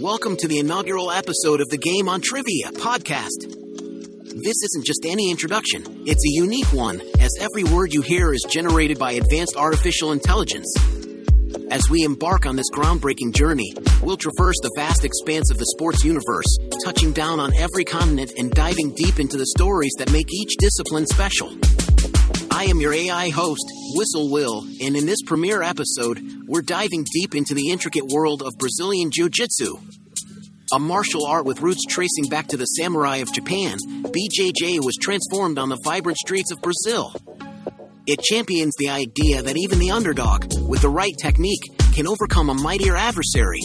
Welcome to the inaugural episode of the Game on Trivia podcast. This isn't just any introduction, it's a unique one, as every word you hear is generated by advanced artificial intelligence. As we embark on this groundbreaking journey, we'll traverse the vast expanse of the sports universe, touching down on every continent and diving deep into the stories that make each discipline special. I am your AI host, Whistle Will, and in this premiere episode, we're diving deep into the intricate world of Brazilian Jiu Jitsu. A martial art with roots tracing back to the samurai of Japan, BJJ was transformed on the vibrant streets of Brazil. It champions the idea that even the underdog, with the right technique, can overcome a mightier adversary.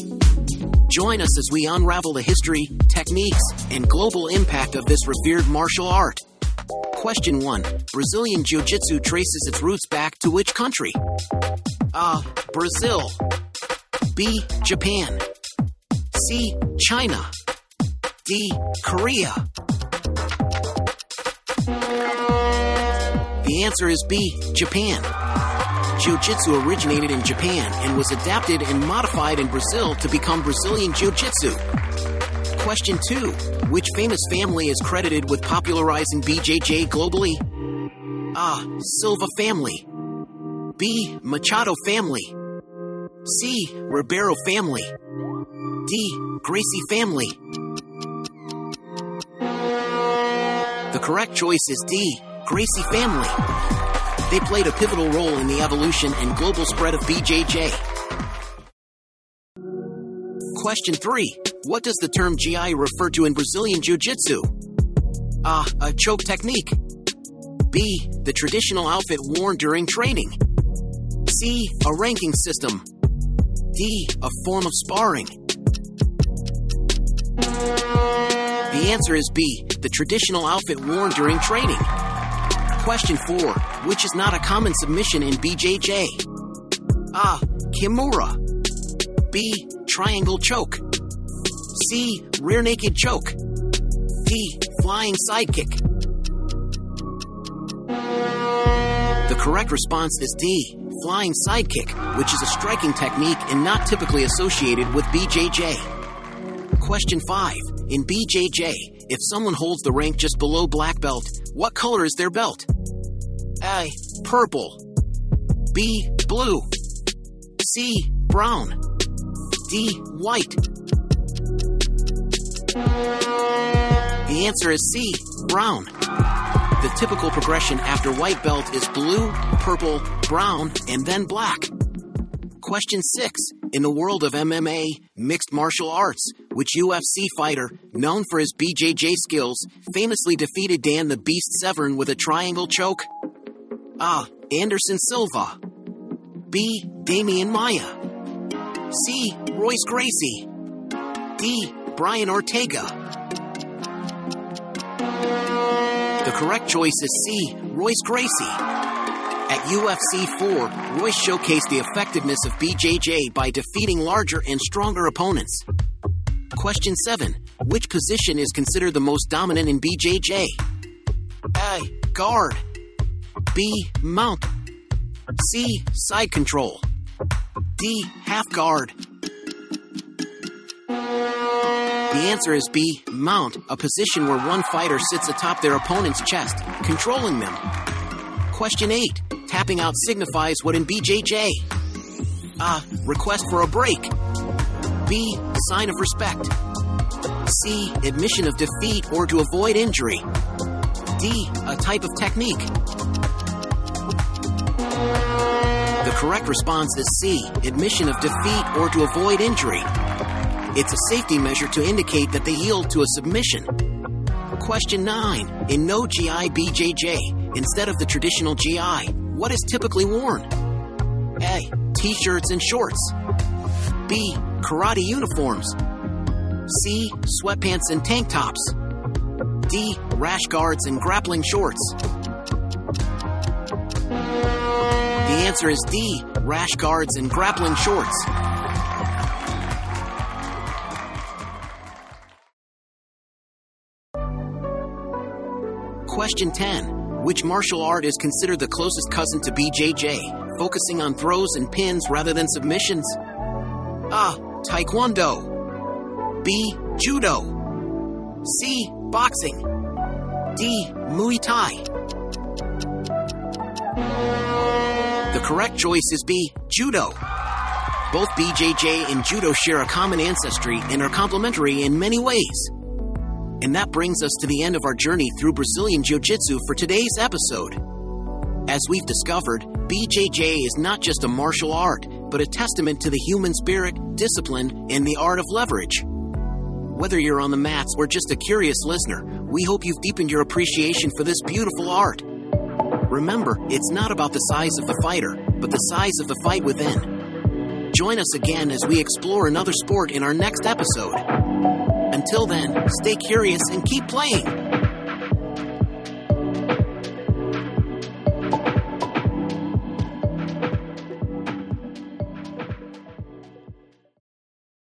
Join us as we unravel the history, techniques, and global impact of this revered martial art. Question 1. Brazilian Jiu Jitsu traces its roots back to which country? A. Brazil. B. Japan. C. China. D. Korea. The answer is B. Japan. Jiu Jitsu originated in Japan and was adapted and modified in Brazil to become Brazilian Jiu Jitsu. Question 2. Which famous family is credited with popularizing BJJ globally? A. Silva family. B. Machado family. C. Ribeiro family. D. Gracie family. The correct choice is D. Gracie family. They played a pivotal role in the evolution and global spread of BJJ. Question 3. What does the term GI refer to in Brazilian Jiu Jitsu? A. A choke technique. B. The traditional outfit worn during training. C. A ranking system. D. A form of sparring. The answer is B. The traditional outfit worn during training. Question 4. Which is not a common submission in BJJ? A. Kimura. B. Triangle choke. C. Rear naked choke. D. Flying sidekick. The correct response is D. Flying sidekick, which is a striking technique and not typically associated with BJJ. Question 5. In BJJ, if someone holds the rank just below black belt, what color is their belt? A. Purple. B. Blue. C. Brown. D. White. The answer is C. Brown. The typical progression after white belt is blue, purple, brown, and then black. Question 6. In the world of MMA, mixed martial arts, which UFC fighter, known for his BJJ skills, famously defeated Dan the Beast Severn with a triangle choke? A. Anderson Silva. B. Demian Maia. C. Royce Gracie. D. Brian Ortega. The correct choice is C. Royce Gracie. At UFC 4, Royce showcased the effectiveness of BJJ by defeating larger and stronger opponents. Question 7. Which position is considered the most dominant in BJJ? A. Guard. B. Mount. C. Side control. D. Half guard. The answer is B. Mount, a position where one fighter sits atop their opponent's chest, controlling them. Question 8. Tapping out signifies what in BJJ? A. Request for a break. B. Sign of respect. C. Admission of defeat or to avoid injury. D. A type of technique. The correct response is C. Admission of defeat or to avoid injury. It's a safety measure to indicate that they yield to a submission. Question 9. In no GI BJJ, instead of the traditional GI, what is typically worn? A. T shirts and shorts. B. Karate uniforms. C. Sweatpants and tank tops. D. Rash guards and grappling shorts. The answer is D. Rash guards and grappling shorts. Question 10. Which martial art is considered the closest cousin to BJJ, focusing on throws and pins rather than submissions? A. Taekwondo. B. Judo. C. Boxing. D. Muay Thai. The correct choice is B. Judo. Both BJJ and Judo share a common ancestry and are complementary in many ways. And that brings us to the end of our journey through Brazilian Jiu Jitsu for today's episode. As we've discovered, BJJ is not just a martial art, but a testament to the human spirit, discipline, and the art of leverage. Whether you're on the mats or just a curious listener, we hope you've deepened your appreciation for this beautiful art. Remember, it's not about the size of the fighter, but the size of the fight within. Join us again as we explore another sport in our next episode. Until then, stay curious and keep playing.